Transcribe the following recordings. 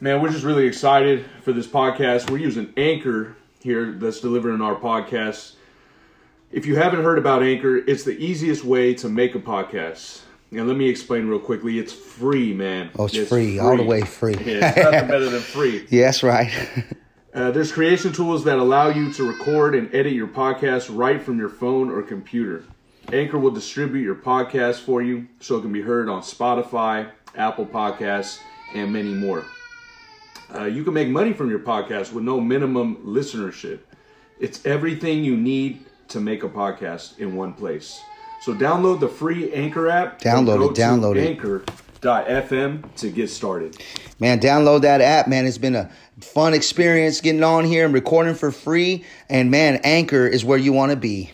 Man, we're just really excited for this podcast. We're using Anchor here that's delivering our podcast. If you haven't heard about Anchor, it's the easiest way to make a podcast. And let me explain real quickly. It's free, man. Oh, it's, free, all the way free. Yeah, it's nothing better than free. Yeah, that's right. Uh, there's creation tools that allow you to record and edit your podcast right from your phone or computer. Anchor will distribute your podcast for you so it can be heard on Spotify, Apple Podcasts, and many more. Uh, you can make money from your podcast with no minimum listenership. It's everything you need to make a podcast in one place. So download the free Anchor app. Download it, download it. Anchor.fm to get started. Man, download that app, man. It's been a fun experience getting on here and recording for free. And man, Anchor is where you want to be.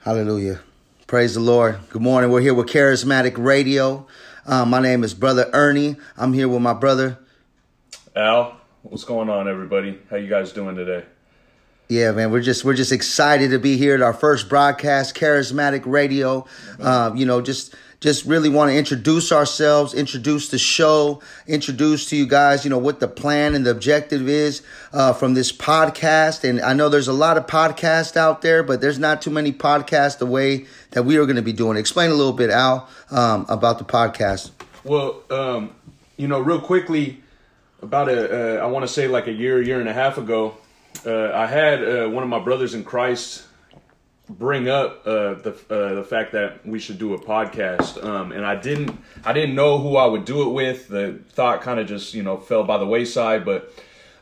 Hallelujah. Praise the Lord. Good morning. We're here with Charismatic Radio. Uh, my name is Brother Ernie. I'm here with my brother. Al, what's going on, everybody? How you guys doing today? Yeah, man, we're just we're just excited to be here at our first broadcast, Charismatic Radio. Uh, you know, just just really want to introduce ourselves, introduce the show, introduce to you guys, you know, what the plan and the objective is uh, from this podcast. And I know there's a lot of podcasts out there, but there's not too many podcasts the way that we are going to be doing. Explain a little bit, Al, um, about the podcast. Well, um, you know, real quickly, about a, uh, I want to say like a year, year and a half ago, uh, I had uh, one of my brothers in Christ bring up uh, the uh, the fact that we should do a podcast, um, and I didn't I didn't know who I would do it with. The thought kind of just you know fell by the wayside, but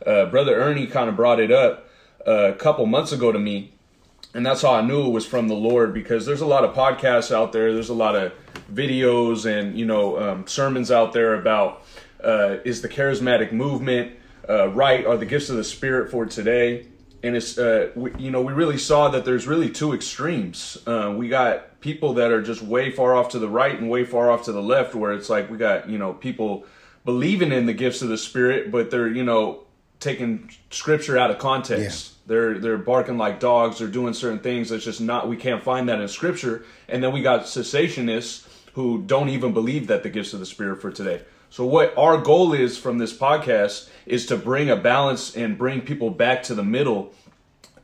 uh, brother Ernie kind of brought it up uh, a couple months ago to me, and that's how I knew it was from the Lord because there's a lot of podcasts out there, there's a lot of videos and you know um, sermons out there about uh, is the charismatic movement uh, right? Are the gifts of the Spirit for today? And it's uh, we, you know we really saw that there's really two extremes. Uh, we got people that are just way far off to the right and way far off to the left, where it's like we got you know people believing in the gifts of the Spirit, but they're you know taking scripture out of context. They're they're barking like dogs. They're doing certain things that's just not. We can't find that in scripture. And then we got cessationists who don't even believe that the gifts of the Spirit for today. So what our goal is from this podcast is to bring a balance and bring people back to the middle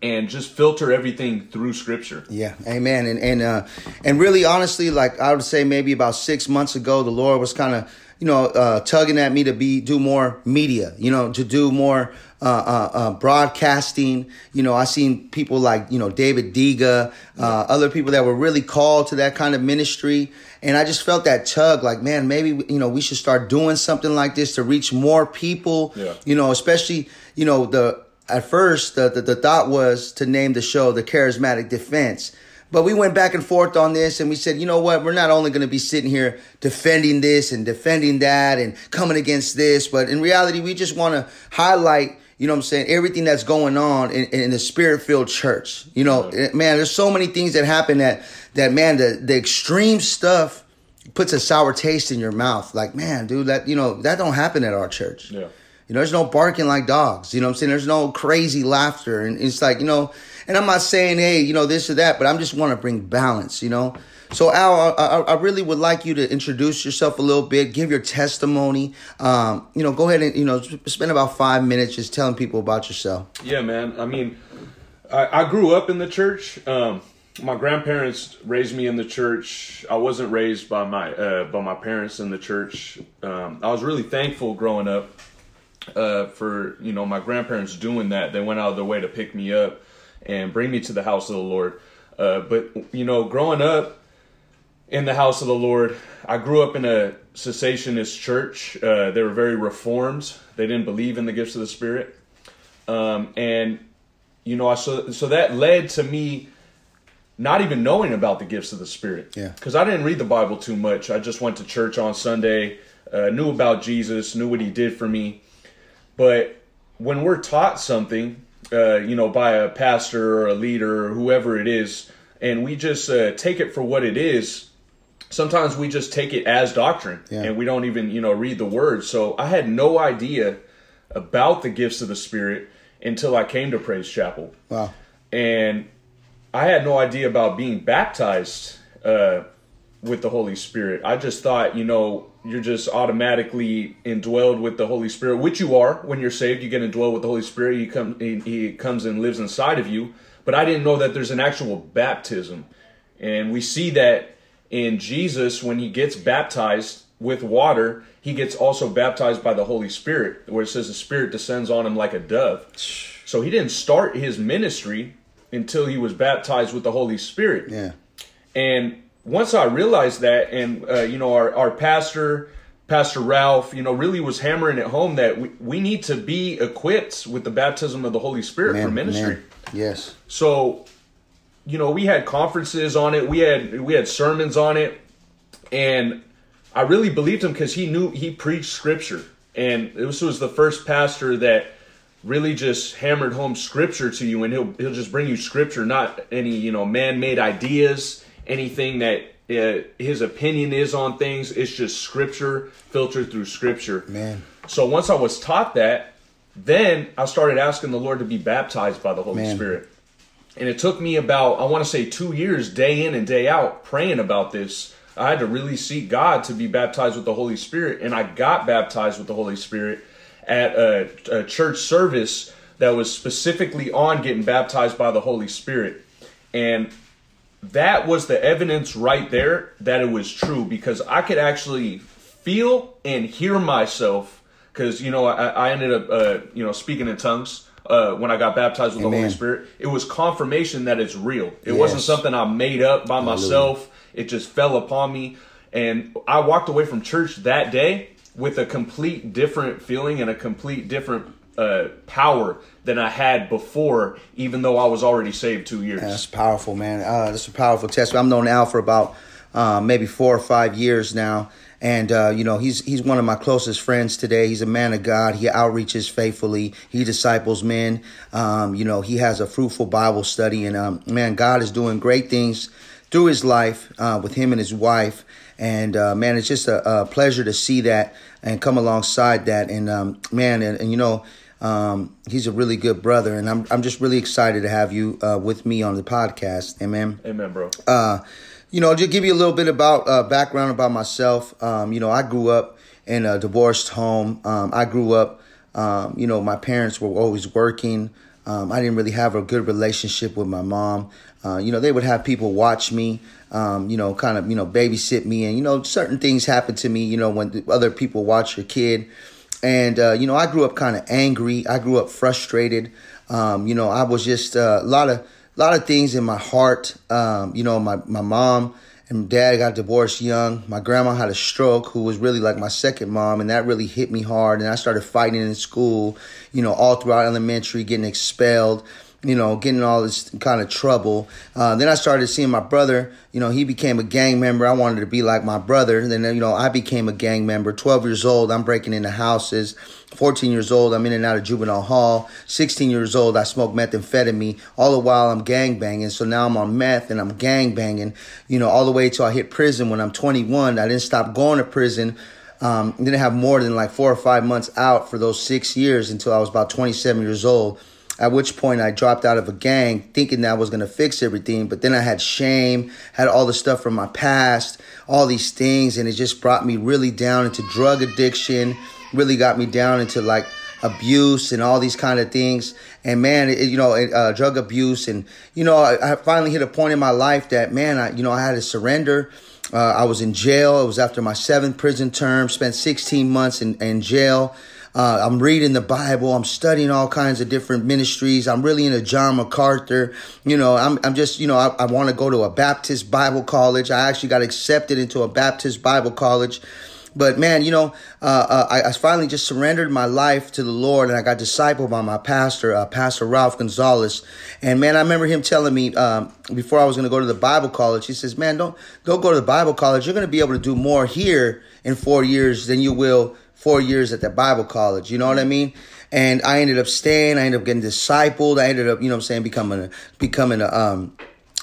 and just filter everything through scripture. Yeah, amen. And and uh, and really, honestly, like I would say, maybe about six months ago, the Lord was kind of you know uh, tugging at me to be do more media, you know, to do more uh, uh, uh, broadcasting. You know, I seen people like you know David Diga, uh, other people that were really called to that kind of ministry, and I just felt that tug, like man, maybe you know we should start doing something like this to reach more people. Yeah. You know, especially you know the at first the, the, the thought was to name the show the charismatic defense but we went back and forth on this and we said you know what we're not only going to be sitting here defending this and defending that and coming against this but in reality we just want to highlight you know what i'm saying everything that's going on in, in the spirit filled church you know eh, man there's so many things that happen that that man the, the extreme stuff puts a sour taste in your mouth like man dude that you know that don't happen at our church Yeah. you know, there's no barking like dogs. You know what I'm saying? There's no crazy laughter. And it's like, you know, and I'm not saying, hey, you know, this or that, but I'm just want to bring balance, you know? So, Al, I, I, really would like you to introduce yourself a little bit, give your testimony. Um, you know, go ahead and, you know, spend about five minutes just telling people about yourself. Yeah, man. I mean, I, I grew up in the church. Um, my grandparents raised me in the church. I wasn't raised by my uh, by my parents in the church. Um, I was really thankful growing up uh, for you know my grandparents doing that. They went out of their way to pick me up and bring me to the house of the Lord. Uh, but you know, growing up in the house of the Lord, I grew up in a cessationist church. Uh, they were very reformed. They didn't believe in the gifts of the Spirit, um, and you know, I so so that led to me not even knowing about the gifts of the Spirit. Yeah. Because I didn't read the Bible too much. I just went to church on Sunday, uh, knew about Jesus, knew what He did for me. But when we're taught something, uh, you know, by a pastor or a leader or whoever it is, and we just uh, take it for what it is, sometimes we just take it as doctrine Yeah. and we don't even, you know, read the words. So I had no idea about the gifts of the Spirit until I came to Praise Chapel Wow. and I had no idea about being baptized uh, with the Holy Spirit. I just thought, you know, you're just automatically indwelled with the Holy Spirit, which you are when you're saved. You get indwelled with the Holy Spirit. He come, he, he comes and lives inside of you. But I didn't know that there's an actual baptism, and we see that in Jesus when he gets baptized with water. He gets also baptized by the Holy Spirit, where it says the Spirit descends on him like a dove. So he didn't start his ministry until he was baptized with the Holy Spirit. Yeah. And once I realized that, and uh, you know, our, our pastor, Pastor Ralph, you know, really was hammering it home that we, we need to be equipped with the baptism of the Holy Spirit Man, for ministry. man. Yes. So, you know, we had conferences on it, we had we had sermons on it, and I really believed him because he knew he preached scripture, and this was the first pastor that really just hammered home scripture to you, and he'll he'll just bring you scripture, not any you know man made ideas, anything that uh, his opinion is on things. It's just scripture filtered through scripture. Man. So once I was taught that, then I started asking the Lord to be baptized by the Holy Man. Spirit. And it took me about, I want to say, two years, day in and day out, praying about this. I had to really seek God to be baptized with the Holy Spirit. And I got baptized with the Holy Spirit at a, a church service that was specifically on getting baptized by the Holy Spirit. And that was the evidence right there that it was true because I could actually feel and hear myself because you know I, I ended up uh, you know speaking in tongues uh, when I got baptized with the Holy Spirit. It was confirmation that it's real. It wasn't something I made up by myself. It just fell upon me, and I walked away from church that day with a complete different feeling and a complete different uh, power than I had before, even though I was already saved two years. That's powerful, man. Uh, that's a powerful testimony. I've known Al for about uh, maybe four or five years now, and uh, you know he's he's one of my closest friends today. He's a man of God. He outreaches faithfully. He disciples men. Um, you know he has a fruitful Bible study, and um, man, God is doing great things through his life uh, with him and his wife. And uh, man, it's just a, a pleasure to see that and come alongside that. And um, man, and, and you know. Um, he's a really good brother, and I'm I'm just really excited to have you uh, with me on the podcast. Amen. Amen, bro. Uh, you know, just give you a little bit about uh, background about myself. Um, you know, I grew up in a divorced home. Um, I grew up, um, you know, my parents were always working. Um, I didn't really have a good relationship with my mom. Uh, you know, they would have people watch me, um, you know, kind of, you know, babysit me. And, you know, certain things happen to me, you know, when other people watch your kid. And, uh, you know, I grew up kind of angry. I grew up frustrated. Um, you know, I was just uh, a lot of, lot of things in my heart. Um, you know, my, my mom and dad got divorced young. My grandma had a stroke, who was really like my second mom, and that really hit me hard. And I started fighting in school, you know, all throughout elementary, getting expelled, you know, getting all this kind of trouble. Uh, then I started seeing my brother, you know, he became a gang member. I wanted to be like my brother. Then, you know, I became a gang member. 12 years old, I'm breaking into houses. 14 years old, I'm in and out of juvenile hall. 16 years old, I smoke methamphetamine. All the while, I'm gang banging. So now I'm on meth and I'm gang banging, you know, all the way till I hit prison when I'm 21. I didn't stop going to prison. Um, didn't have more than like four or five months out for those six years until I was about 27 years old. At which point I dropped out of a gang thinking that I was going to fix everything. But then I had shame, had all the stuff from my past, all these things. And it just brought me really down into drug addiction, really got me down into like abuse and all these kind of things. And man, it, you know, it, uh, drug abuse. And, you know, I, I finally hit a point in my life that, man, I, you know, I had to surrender. Uh, I was in jail. It was after my seventh prison term, spent 16 months in, in jail. Uh, I'm reading the Bible. I'm studying all kinds of different ministries. I'm really into John MacArthur. You know, I'm, I'm just, you know, I, I want to go to a Baptist Bible college. I actually got accepted into a Baptist Bible college. But man, you know, uh, uh, I, I finally just surrendered my life to the Lord, and I got discipled by my pastor, uh, Pastor Ralph Gonzalez. And man, I remember him telling me um, before I was going to go to the Bible college. He says, "Man, don't don't go to the Bible college. You're going to be able to do more here in four years than you will four years at the Bible college. You know what I mean?" And I ended up staying. I ended up getting discipled. I ended up, you know, what I'm saying, becoming a, becoming a um,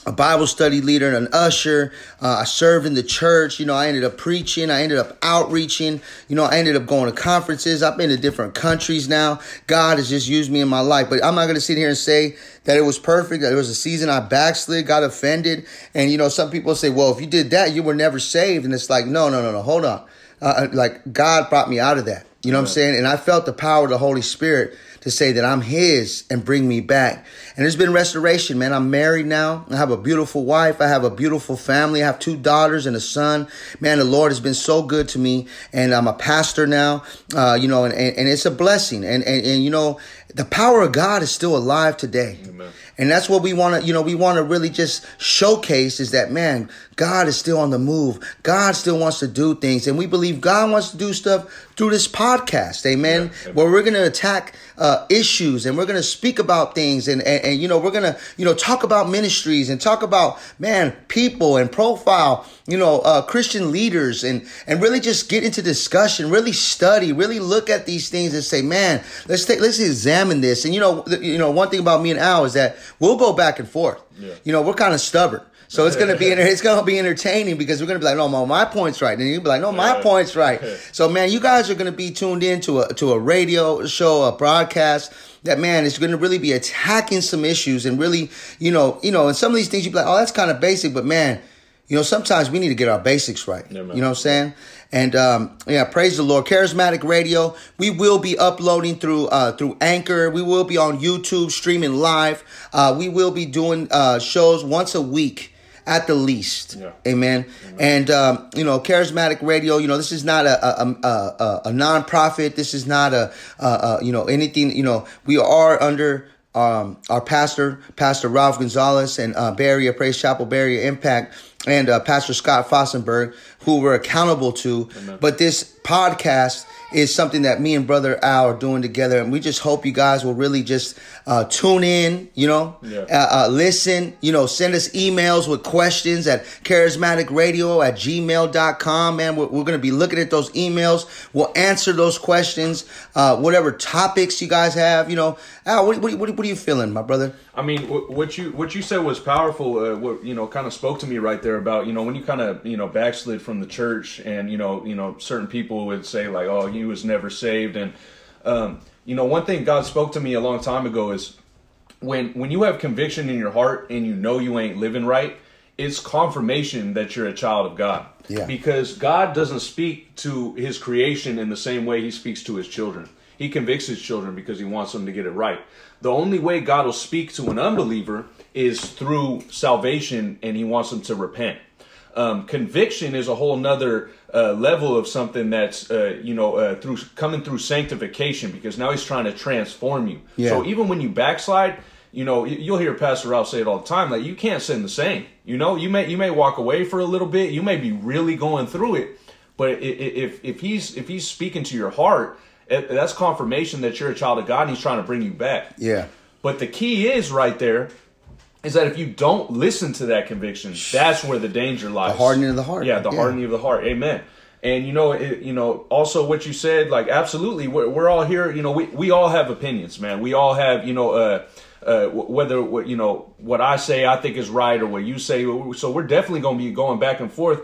a Bible study leader and an usher. Uh, I served in the church. You know, I ended up preaching. I ended up outreaching. You know, I ended up going to conferences. I've been to different countries now. God has just used me in my life. But I'm not going to sit here and say that it was perfect, that it was a season I backslid, got offended. And, you know, some people say, well, if you did that, you were never saved. And it's like, no, no, no, no, hold on. Uh, uh like, God brought me out of that. You know what I'm saying? And I felt the power of the Holy Spirit to say that I'm His and bring me back. And there's been restoration, man. I'm married now. I have a beautiful wife. I have a beautiful family. I have two daughters and a son. Man, the Lord has been so good to me. And I'm a pastor now, uh, you know, and, and, and, it's a blessing. And, and, and, you know, the power of God is still alive today. Amen. And that's what we want to, you know, we want to really just showcase is that, man, God is still on the move. God still wants to do things. And we believe God wants to do stuff through this podcast. Amen. Yeah, Where we're going to attack uh, issues and we're going to speak about things and, and, and, you know, we're going to, you know, talk about ministries and talk about, man, people and profile, you know, uh, Christian leaders and, and really just get into discussion, really study, really look at these things and say, man, let's take, let's examine this. And, you know, you know, one thing about me and Al is that we'll go back and forth. Yeah. You know, we're kind of stubborn. So it's gonna be it's gonna be entertaining because we're gonna be like, no, my point's right, and you'll be like, no, my point's right. So man, you guys are gonna be tuned in to a to a radio show, a broadcast that man is going to really be attacking some issues and really, you know, you know, and some of these things you'd be like, oh, that's kind of basic, but man, you know, sometimes we need to get our basics right. Yeah, you know what I'm saying? And um, yeah, praise the Lord. Charismatic Radio. We will be uploading through uh, through Anchor. We will be on YouTube streaming live. Uh, we will be doing uh, shows once a week at the least. Yeah. Amen. Amen. And um, you know, charismatic radio. You know, this is not a a, a, a nonprofit. This is not a, a, you know anything. You know, we are under. Um, our pastor, Pastor Ralph Gonzalez, and uh, Barrier Praise Chapel, Barrier Impact, and uh, Pastor Scott Fossenberg, who we're accountable to. Amen. But this podcast is something that me and brother Al are doing together. And we just hope you guys will really just uh, tune in, you know, yeah. uh, uh, listen, you know, send us emails with questions at charismaticradio at gmail.com. Man, we're, we're going to be looking at those emails. We'll answer those questions, uh, whatever topics you guys have, you know. Al, what, what, what, what are you feeling, my brother? I mean, what you what you said was powerful. Uh, what you know, kind of spoke to me right there about you know when you kind of you know backslid from the church, and you know you know certain people would say like, oh, he was never saved, and um, you know one thing God spoke to me a long time ago is when when you have conviction in your heart and you know you ain't living right, it's confirmation that you're a child of God. Yeah. Because God doesn't speak to His creation in the same way He speaks to His children. He convicts His children because He wants them to get it right. The only way God will speak to an unbeliever is through salvation, and He wants them to repent. Um, conviction is a whole nother uh, level of something that's uh, you know uh, through coming through sanctification because now He's trying to transform you. Yeah. So even when you backslide, you know you'll hear Pastor Ralph say it all the time. Like you can't sin the same. You know you may you may walk away for a little bit. You may be really going through it, but if if he's if he's speaking to your heart it, that's confirmation that you're a child of God and He's trying to bring you back. Yeah. But the key is right there is that if you don't listen to that conviction, that's where the danger lies. The hardening of the heart. Yeah, the yeah. hardening of the heart. Amen. And you know, it, you know, also what you said, like absolutely, we're, we're all here. You know, we, we all have opinions, man. We all have, you know, uh, uh, whether you know what I say I think is right or what you say. So we're definitely going to be going back and forth.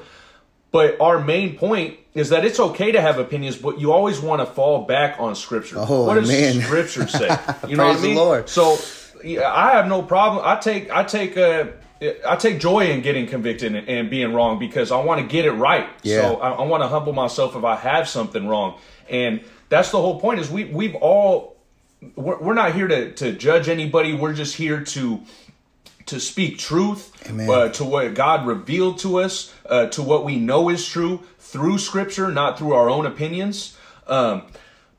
But our main point is that it's okay to have opinions, but you always want to fall back on Scripture. Oh, what does man. Scripture say? You know what I mean? Lord. So I have no problem. I take I take a. I take joy in getting convicted and, and being wrong because I want to get it right. Yeah. So I, I want to humble myself if I have something wrong, and that's the whole point. Is we we've all we're, we're not here to to judge anybody. We're just here to to speak truth uh, to what God revealed to us, uh, to what we know is true through Scripture, not through our own opinions. Um,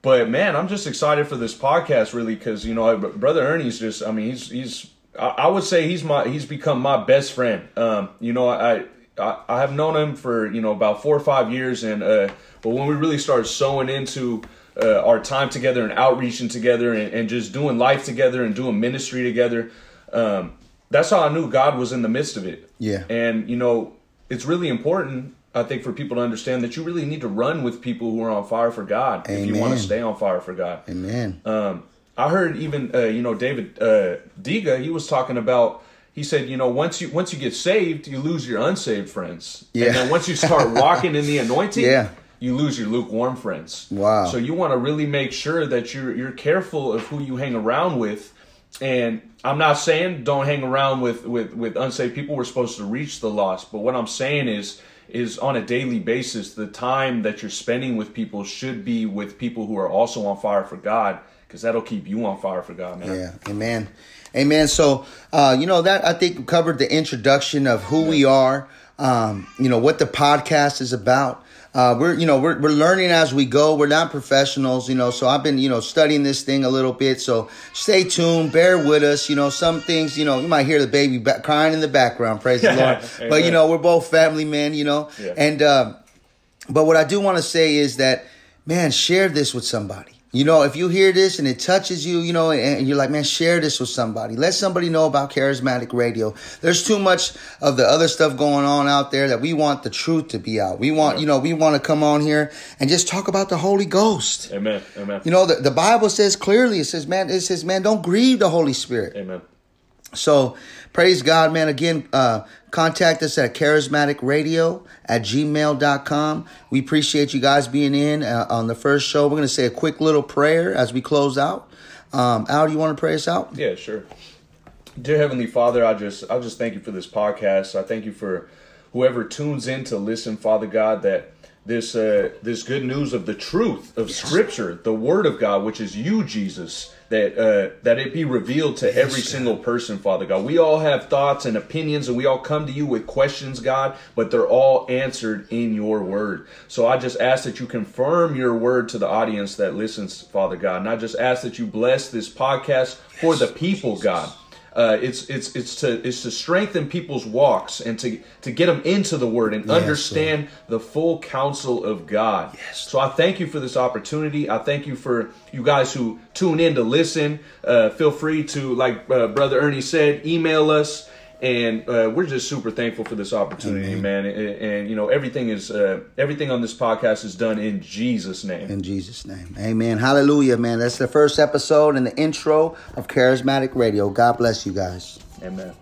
but man, I'm just excited for this podcast, really, because you know, brother Ernie's just, I mean, he's he's, I, would say he's my, he's become my best friend. Um, you know, I, I, I have known him for you know about four or five years, and uh, but when we really started sowing into uh, our time together and outreaching together and, and, just doing life together and doing ministry together. Um, that's how I knew God was in the midst of it. Yeah. And you know, it's really important, I think, for people to understand that you really need to run with people who are on fire for God Amen. if you want to stay on fire for God. Amen. Um, I heard even uh, you know David uh, Diga, he was talking about he said, you know, once you once you get saved, you lose your unsaved friends. Yeah. And then once you start walking in the anointing, Yeah. you lose your lukewarm friends. Wow. So you want to really make sure that you're you're careful of who you hang around with. And I'm not saying don't hang around with with with unsaved people. We're supposed to reach the lost. But what I'm saying is is on a daily basis, the time that you're spending with people should be with people who are also on fire for God, because that'll keep you on fire for God, man. Yeah, amen, amen. So, uh, you know that I think covered the introduction of who we are. Um, you know what the podcast is about. Uh, we're you know we're we're learning as we go. We're not professionals, you know. So I've been you know studying this thing a little bit. So stay tuned, bear with us. You know some things you know you might hear the baby ba- crying in the background. Praise the Lord. But you know we're both family men. You know, Yeah. and. Uh, but what I do want to say is that, man, share this with somebody. You know, if you hear this and it touches you, you know, and you're like, man, share this with somebody. Let somebody know about charismatic radio. There's too much of the other stuff going on out there that we want the truth to be out. We want, you know, we want to come on here and just talk about the Holy Ghost. Amen. Amen. You know, the, the Bible says clearly, it says, man, it says, man, don't grieve the Holy Spirit. Amen. So praise God, man. Again, uh, contact us at charismaticradio at gmail.com. We appreciate you guys being in uh, on the first show. We're going to say a quick little prayer as we close out. Um, Al, do you want to pray us out? Yeah, sure. Dear Heavenly Father, I just I just thank you for this podcast. I thank you for whoever tunes in to listen, Father God, that this uh, this good news of the truth of Scripture, the Word of God, which is you, Jesus, that uh, that it be revealed to every single person, Father God. We all have thoughts and opinions, and we all come to you with questions, God, but they're all answered in your Word. So I just ask that you confirm your Word to the audience that listens, Father God, and I just ask that you bless this podcast for the people, God. Uh, it's it's it's to it's to strengthen people's walks and to to get them into the Word and understand the full counsel of God. Yes. So I thank you for this opportunity. I thank you for you guys who tune in to listen. Uh, feel free to, like uh, Brother Ernie said, email us. And uh, we're just super thankful for this opportunity, man. And, and, you know everything is uh, everything on this podcast is done in Jesus' name. In Jesus' name. Amen. Hallelujah, man. That's the first episode and the intro of Charismatic Radio. God bless you guys. Amen.